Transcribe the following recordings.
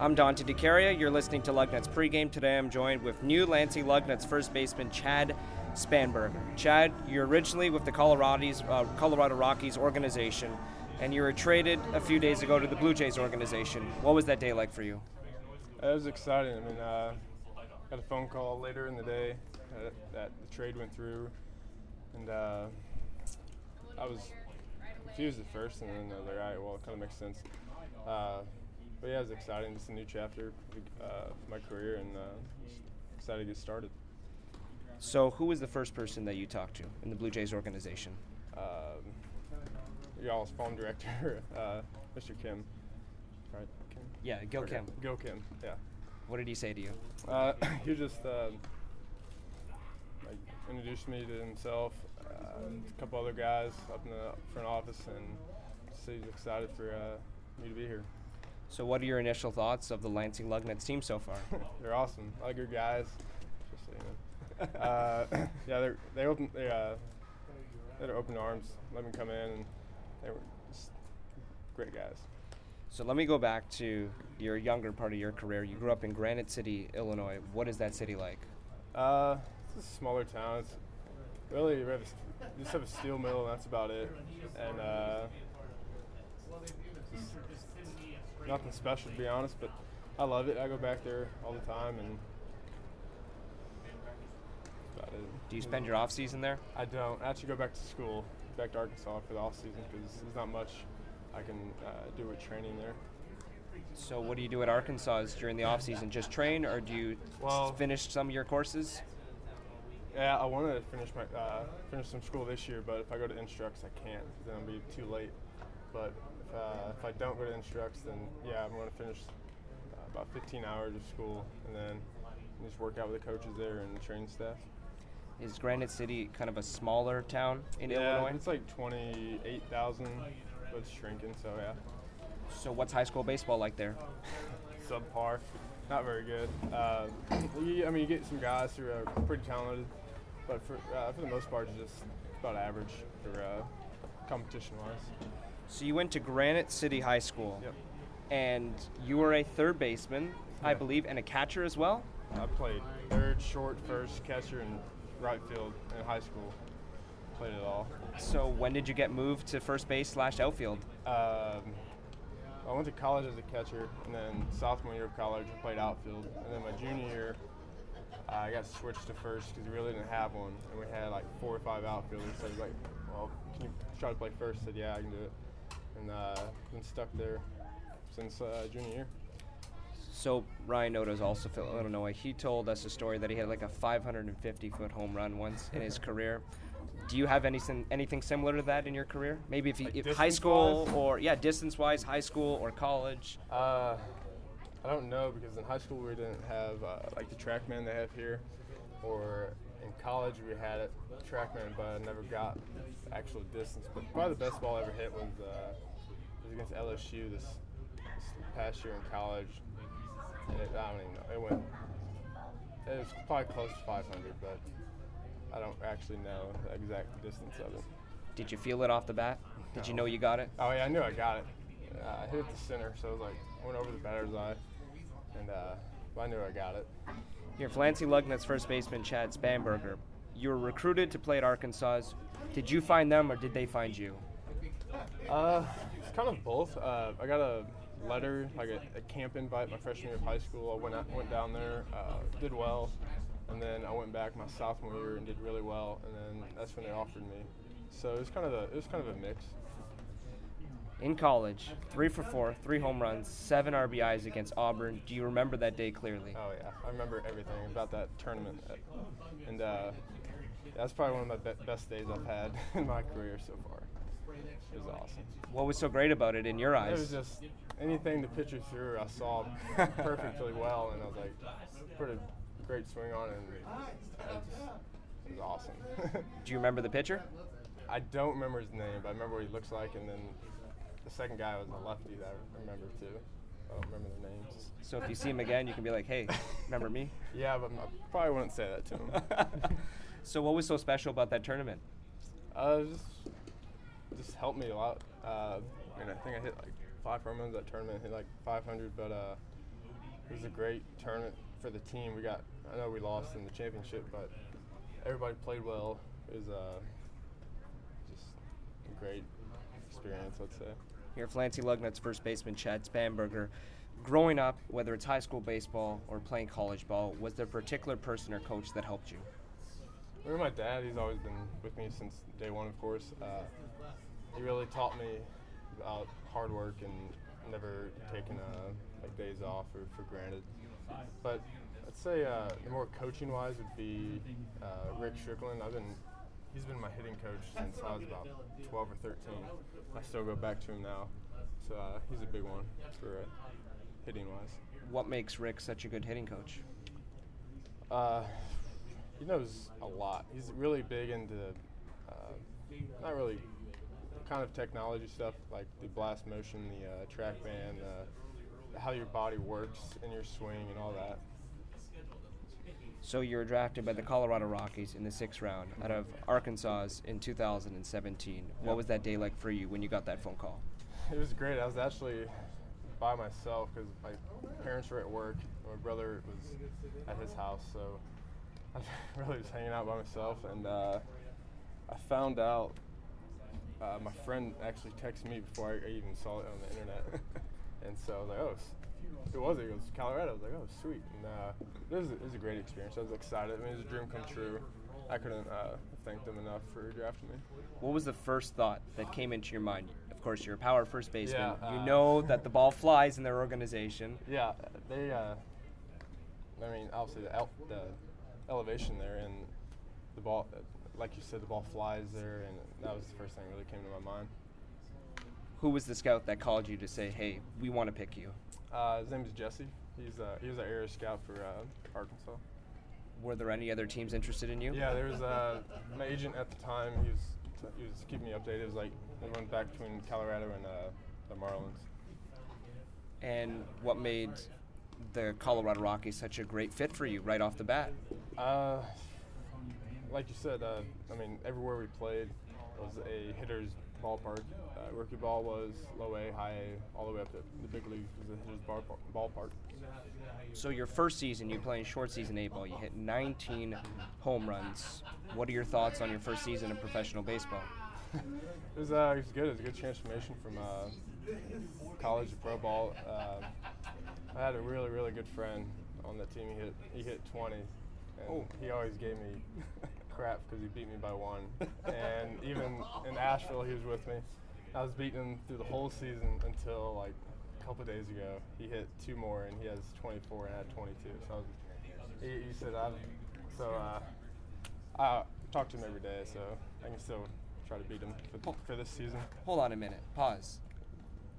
I'm Dante DiCaria. You're listening to Lugnut's pregame. Today I'm joined with new Lansing Lugnuts first baseman Chad Spanberger. Chad, you're originally with the uh, Colorado Rockies organization, and you were traded a few days ago to the Blue Jays organization. What was that day like for you? It was exciting. I mean, uh, got a phone call later in the day that, that the trade went through, and uh, I was confused at first, and then I was like, all right, well, it kind of makes sense. But yeah, it's exciting. It's a new chapter uh, for my career, and uh, just excited to get started. So, who was the first person that you talked to in the Blue Jays organization? Um, y'all's farm director, uh, Mr. Kim. Right, Kim? Yeah, Gil. Kim. Gil Kim, yeah. What did he say to you? Uh, he just uh, like introduced me to himself, uh, a couple other guys up in the front office, and said he's excited for uh, me to be here. So, what are your initial thoughts of the Lansing Lugnuts team so far? they're awesome. I like your guys. Just so you know. Uh, yeah, they're they open they uh, they had open arms, let me come in, and they were just great guys. So let me go back to your younger part of your career. You grew up in Granite City, Illinois. What is that city like? Uh, it's a smaller town. It's really we have a s- just have a steel mill, and that's about it. And uh, just- just nothing special to be honest, but I love it. I go back there all the time, and. Do you spend your off season there? I don't I actually go back to school, back to Arkansas for the off season because there's not much I can uh, do with training there. So what do you do at Arkansas during the off season? Just train, or do you Well- finish some of your courses? Yeah, I wanted to finish my uh, finish some school this year, but if I go to Instructs, I can't. Then it'll be too late. But uh, if I don't go to Instructs, then yeah, I'm going to finish uh, about 15 hours of school, and then just work out with the coaches there and the training staff. Is Granite City kind of a smaller town in yeah, Illinois? it's like 28,000, but it's shrinking. So yeah, So what's high school baseball like there? subpar, not very good. Uh, you, I mean, you get some guys who are pretty talented, but for uh, for the most part, it's just about average for uh, competition-wise. So you went to Granite City High School, Yep. and you were a third baseman, I believe, and a catcher as well. I played third, short, first, catcher, and right field in high school. Played it all. So when did you get moved to first base slash outfield? Um, I went to college as a catcher, and then sophomore year of college, I played outfield. And then my junior year, I got switched to first because we really didn't have one, and we had like four or five outfielders. So I was like, "Well, can you try to play first?" I said, "Yeah, I can do it." And uh, been stuck there since uh, junior year. So Ryan Noto's also from Illinois. He told us a story that he had like a 550 foot home run once in his career. Do you have anything anything similar to that in your career? Maybe if you Like if high school distance-wise? or yeah, distance wise, high school or college. Uh, I don't know because in high school we didn't have uh, like the TrackMan they have here, or in college we had a TrackMan, but I never got actual distance. But probably the best ball I ever hit was uh, was against LSU this, this past year in college. And it, I don't even know. It went. It was probably close to 500, but I don't actually know the exact distance of it. Did you feel it off the bat? Did you know you got it? Oh yeah, I knew I got it. Uh, I hit it the center, so it was like went over the batter's eye, and uh, I knew I got it. Here, Lansing Lugnuts first baseman Chad Spanberger. You were recruited to play at Arkansas. Did you find them or did they find you? Uh, it's kind of both. Uh, I got a letter, like a, a camp invite, my freshman year of high school. I went out, went down there, uh, did well, and then I went back my sophomore year and did really well, and then that's when they offered me. So it was kind of a it was kind of a mix. In college, three for four, three home runs, seven RBIs against Auburn. Do you remember that day clearly? Oh yeah, I remember everything about that tournament, and uh, that's probably one of my be- best days I've had in my career so far. It was awesome. What was so great about it in your eyes? It was eyes? just anything the pitcher threw, I saw perfectly well, and I was like, put a great swing on it, and it, was just, it was awesome. Do you remember the pitcher? I don't remember his name, but I remember what he looks like, and then the second guy was a lefty that I remember too. I don't remember the names. So if you see him again, you can be like, "Hey, remember me?" Yeah, but I probably wouldn't say that to him. so what was so special about that tournament? Uh, just, just helped me a lot. Uh, I mean, I think I hit like five home runs that tournament, hit like 500, but uh, it was a great tournament for the team. We got I know we lost in the championship, but everybody played well. It was uh, just a great experience, I'd say. Here, Lansing Lugnuts first baseman Chad Spanberger. Growing up, whether it's high school baseball or playing college ball, was there a particular person or coach that helped you? I remember my dad. He's always been with me since day one, of course. Uh, he really taught me about hard work and never taking uh, like days off or for granted. But I'd say uh, more coaching wise would be uh, Rick Strickland. I've been he's been my hitting coach since I was about 12 or 13. I still go back to him now, so uh, he's a big one for uh, hitting wise. What makes Rick such a good hitting coach? Uh, he knows a lot. He's really big into uh, not really kind of technology stuff like the blast motion, the uh, TrackMan, uh, how your body works in your swing, and all that. So you were drafted by the Colorado Rockies in the sixth round out of Arkansas in 2017. What was that day like for you when you got that phone call? It was great. I was actually by myself because my parents were at work. My brother was at his house, so I really was hanging out by myself. And uh, I found out uh, my friend actually texted me before I, I even saw it on the internet. and so I was like, oh, s- who was it? was Colorado. I was like, oh, sweet. And uh, it, was, it was a great experience. I was excited. I mean, it was a dream come true. I couldn't uh, thank them enough for drafting me. What was the first thought that came into your mind? Of course, you're a power first baseman. Yeah, you uh, know that the ball flies in their organization. Yeah, they. Uh, I mean, obviously the, el- the elevation there and the ball, uh, like you said, the ball flies there, and that was the first thing that really came to my mind. Who was the scout that called you to say, "Hey, we want to pick you"? Uh, his name is Jesse. He's uh, he was an area scout for uh, Arkansas. Were there any other teams interested in you? Yeah, there was uh, my agent at the time. He was he was keeping me updated. It was like I went back between Colorado and uh, the Marlins. And what made the Colorado Rockies such a great fit for you right off the bat? Uh, like you said, uh, I mean, everywhere we played was a hitter's ballpark. Uh, rookie ball was low A, high A, all the way up to the big leagues was a hitter's bar- ballpark. So your first season, you playing short season A ball. You hit 19 home runs. What are your thoughts on your first season of professional baseball? it was uh, it was good. It was a good transformation from uh, college to pro ball. Uh, I had a really really good friend on that team. He hit he hit 20, and Oh. he always gave me crap because he beat me by one. and even in Asheville, he was with me. I was beating him through the whole season until like a couple days ago. He hit two more, and he has 24 and I had 22. So I was, he, he said I've so uh, I talk to him every day, so I can still try to beat him for, for this season. Hold on a minute. Pause.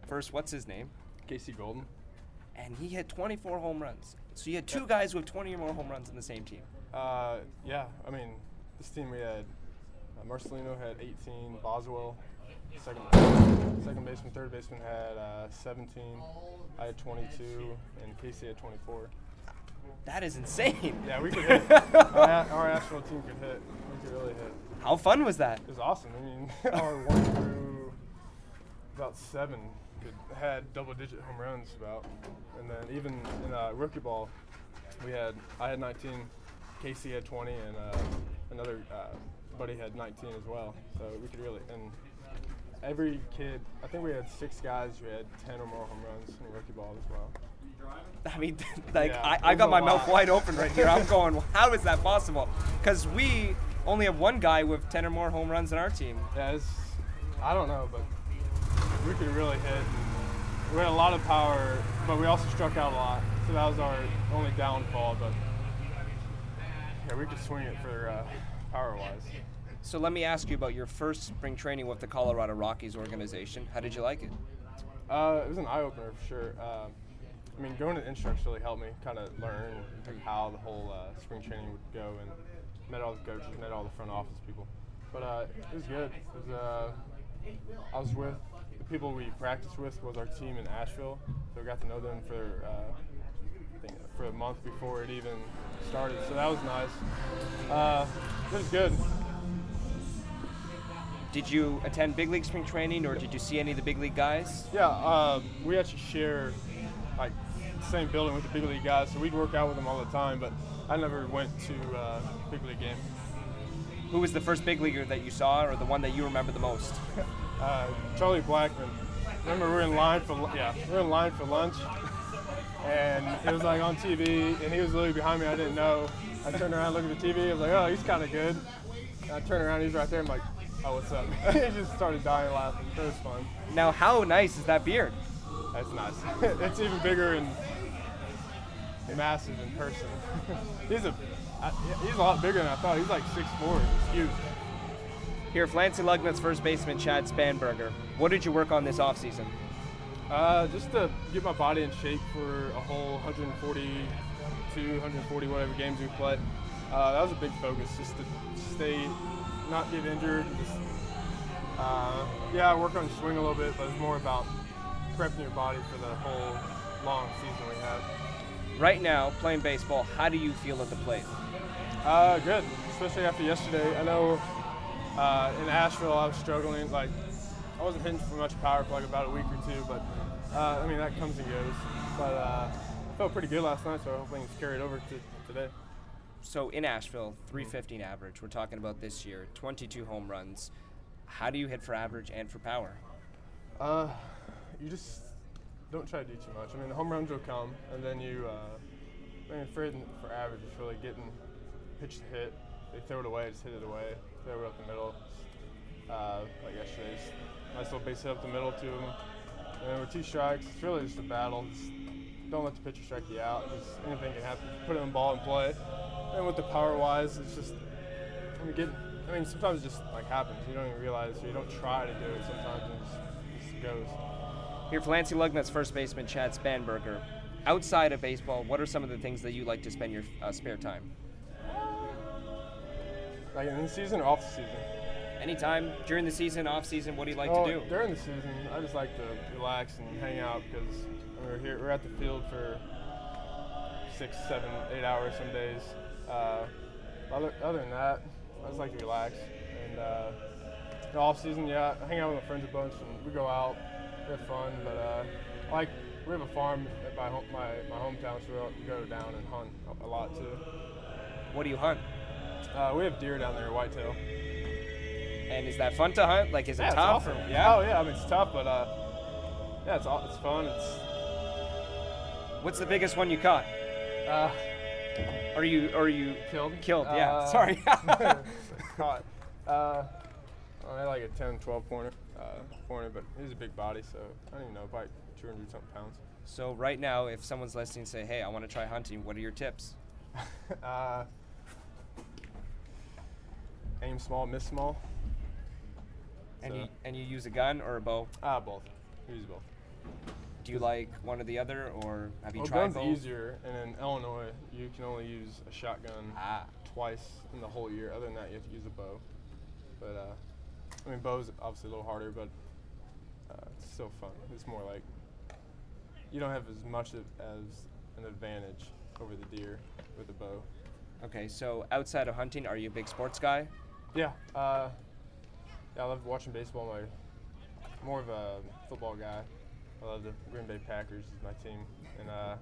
First, what's his name? Casey Golden. And he hit 24 home runs. So you had two guys with 20 or more home runs in the same team. Uh, yeah, I mean, this team we had uh, Marcelino had 18, Boswell, second second baseman, third baseman had uh, 17, I had 22, and Casey had 24. That is insane. Yeah, we could hit. our, our Asheville team could hit. We could really hit. How fun was that? It was awesome. I mean, our one through about seven could, had double-digit home runs about, and then even in uh, rookie ball, we had I had 19, Casey had 20, and uh, another uh, buddy had 19 as well. So we could really and every kid. I think we had six guys who had 10 or more home runs in rookie ball as well. I mean, like Yeah, I, I got my mouth wide open right here. I'm going, how is that possible? Because we only have one guy with 10 or more home runs in our team. Yeah, it's, I don't know, but we could really hit. We had a lot of power, but we also struck out a lot. So that was our only downfall. But yeah, we could swing it for uh, power wise. So let me ask you about your first spring training with the Colorado Rockies organization. How did you like it? Uh, it was an eye opener for sure. Um, I mean, going to the instructs really helped me kind of learn how the whole uh, spring training would go, and met all the coaches, met all the front office people. But uh, it was good. It was. Uh, I was with people we practiced with was our team in Asheville, so we got to know them for uh, I think for a month before it even started. So that was nice. Uh, it was good. Did you attend big league spring training or did you see any of the big league guys? Yeah, uh, we actually share like the same building with the big league guys, so we'd work out with them all the time. But I never went to uh, big league game. Who was the first big leaguer that you saw, or the one that you remember the most? Uh, Charlie Blackmon. Remember we were in line for yeah we were in line for lunch, and it was like on TV, and he was literally behind me. I didn't know. I turned around, looked at the TV. I was like, oh, he's kind of good. And I turned around, he's right there. I'm like, oh, what's up? he just started dying laughing. It was fun. Now, how nice is that beard? That's nice. it's even bigger and massive in person. he's a I, he's a lot bigger than I thought. He's like 6'4". He's huge. Here, for Lansing Lugnut's first baseman Chad Spanberger. What did you work on this offseason? Uh, just to get my body in shape for a whole 142, 140 whatever games we play. Uh, that was a big focus, just to stay, not get injured. Just, uh, yeah, I work on swing a little bit, but it's more about prepping your body for the whole long season we have. Right now, playing baseball, how do you feel at the plate? Uh, good, especially after yesterday. I know uh, in Asheville I was struggling. Like I wasn't hitting for much power for like about a week or two, but uh, I mean that comes and goes. But uh, I felt pretty good last night, so hopefully it's carried over to today. So in Asheville, 315 average. We're talking about this year, 22 home runs. How do you hit for average and for power? Uh, you just don't try to do too much. I mean, the home runs will come, and then you. Uh, I mean, for for average, it's really getting pitch to hit. They throw it away, just hit it away. Throw it up the middle. Uh, like yesterday, nice little base hit up the middle to them. And then with two strikes, it's really just a battle. Just don't let the pitcher strike you out. Just anything can happen. Put it in ball and play. And with the power wise, it's just I mean, get. I mean, sometimes it just like happens. You don't even realize. Or you don't try to do it. Sometimes it just, just goes. Here, for Lansing Lugnut's first baseman Chad Spanberger. Outside of baseball, what are some of the things that you like to spend your uh, spare time? Like in the season or off the season? Anytime during the season, off season, what do you like Oh, to do? During the season, I just like to relax and hang out because we're here. We're at the field for six, seven, eight hours some days. Uh, other, other than that, I just like to relax. And uh, the off season, yeah, I hang out with my friends a bunch and we go out, we have fun. But uh, like we have a farm at my home, my, my hometown, so we go down and hunt a lot too. What do you hunt? Uh, we have deer down there, at whitetail. And is that fun to hunt? Like, is it Yeah, tough? awesome. or- yeah. Oh yeah, I mean it's tough, but uh, yeah, it's all, it's fun. It's What's the biggest one you caught? uh, Are you are you killed. killed? yeah. Uh, Sorry. caught. Uh, I had like a 10, 12 pointer, uh, pointer, but he's a big body, so I don't even know, probably 200 something pounds. so right now, if someone's listening, say, "Hey, I want to try hunting." What are your tips? uh, aim small, miss small. And So- you and you use a gun or a bow? Ah, both. Use both. Do you like one or the other, or have you Well, tried guns both? easier, and in Illinois, you can only use a shotgun Ah. twice in the whole year. Other than that, you have to use a bow. But uh, I mean, bow's obviously a little harder, but uh, it's still fun. It's more like you don't have as much of, as an advantage over the deer with a bow. Okay, so outside of hunting, are you a big sports guy? Yeah. Uh, yeah, I love watching baseball. My more of a football guy. I love the Green Bay Packers is my team, and uh,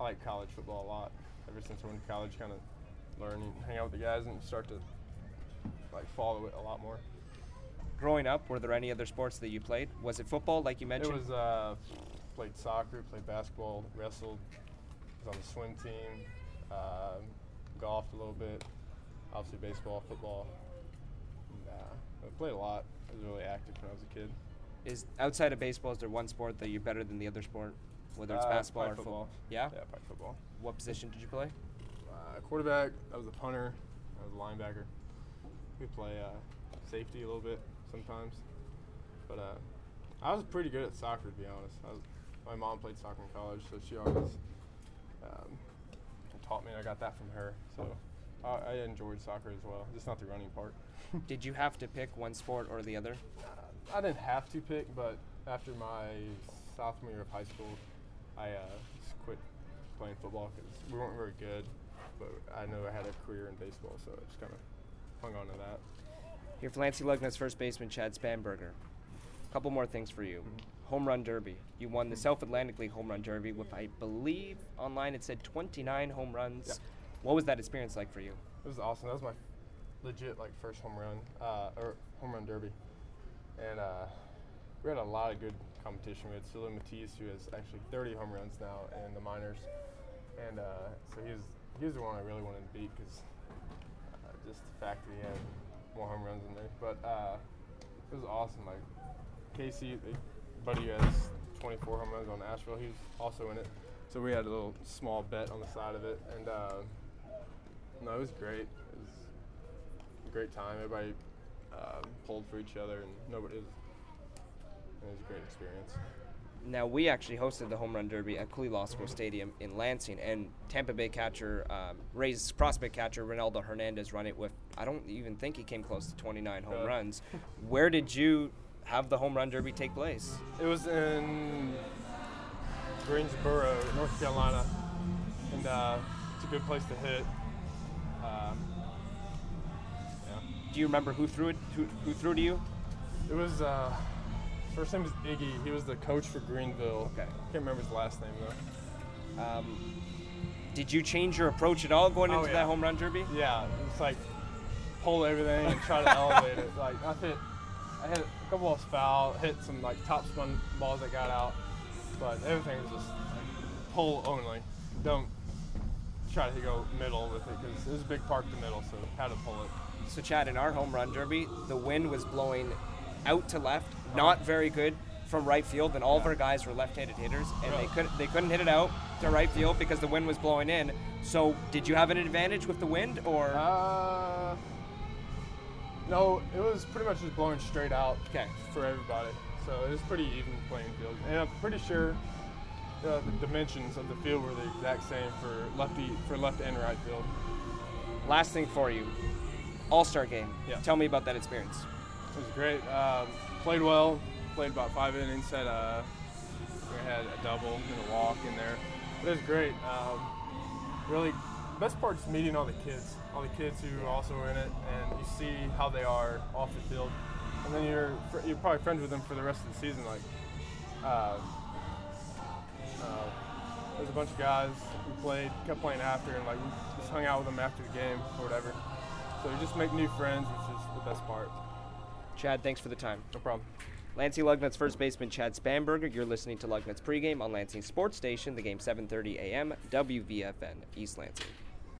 I like college football a lot. Ever since I went to college, kind of learn and hang out with the guys and start to like follow it a lot more. Growing up, were there any other sports that you played? Was it football, like you mentioned? It was uh, played soccer, played basketball, wrestled, was on the swim team, um, golfed a little bit, obviously baseball, football. I played a lot. I was really active when I was a kid. Is outside of baseball, is there one sport that you're better than the other sport, whether it's Uh, basketball or football? Yeah. Yeah, probably football. What position did you play? Uh, quarterback, I was a punter, I was a linebacker. We play uh, safety a little bit sometimes, but uh, I was pretty good at soccer to be honest. I was, my mom played soccer in college, so she always um, taught me, and I got that from her. So I, I enjoyed soccer as well, just not the running part. Did you have to pick one sport or the other? I didn't have to pick, but after my sophomore year of high school, I uh, just quit playing football because we weren't very good. But I knew I had a career in baseball, so I just kind of hung on to that. Here for Lansing Lugnut's first baseman, Chad Spanberger. A couple more things for you. Home run derby. You won the South Atlantic League home run derby with, I believe, online it said 29 home runs. Yeah. What was that experience like for you? It was awesome. That was my legit like first home run uh, or home run derby, and uh, we had a lot of good competition. We had Seuly Matias, who has actually 30 home runs now in the minors, and uh, so he was he was the one I really wanted to beat because uh, just the fact that he had more home runs than me. But uh, it was awesome. Like Casey, buddy has 24 home runs on Asheville, he was also in it. So we had a little small bet on the side of it, and uh, no, it was great. It was a great time. Everybody um, pulled for each other, and nobody. It was, it was a great experience. Now we actually hosted the home run derby at Cooley Law School Stadium in Lansing, and Tampa Bay catcher, um, Rays prospect catcher Ronaldo Hernandez run it with. I don't even think he came close to 29 home Yeah. runs. Where did you have the home run derby take place? It was in Greensboro, North Carolina, and uh, it's a good place to hit. Do you remember who threw it? Who, who threw to you? It was uh, first name was Iggy. He was the coach for Greenville. Okay. Can't remember his last name though. Um, did you change your approach at all going Oh, into yeah. that home run derby? Yeah, it's like pull everything and try to elevate it. Like I hit, I hit a couple balls foul, hit some like top spun balls that got out, but everything was just like, pull only. Don't try to go middle with it because it was a big park to middle, so had to pull it. So, Chad, in our home run derby, the wind was blowing out to left, not very good from right field, and all of our guys were left-handed hitters, and they couldn't they couldn't hit it out to right field because the wind was blowing in. So, did you have an advantage with the wind, or Uh, no, it was pretty much just blowing straight out Okay. for everybody. So it was pretty even playing field. And I'm pretty sure uh, the dimensions of the field were the exact same for lefty for left and right field. last thing for you, All-Star game? Yeah. Tell me about that experience. It was great. Um, played well. Played about five innings. Had a we had a double and a walk in there. But it was great. Um, really, best part is meeting all the kids, all the kids who are also in it, and you see how they are off the field, and then you're fr- you're probably friends with them for the rest of the season. Like, uh, uh, there's a bunch of guys who played, kept playing after, and like we just hung out with them after the game or whatever. So you just make new friends, which is the best part. Chad, thanks for the time. No problem. Lansing Lugnut's first baseman Chad Spanberger. You're listening to Lugnut's pregame on Lansing Sports Station. The game 7:30 a.m. WVFN East Lansing.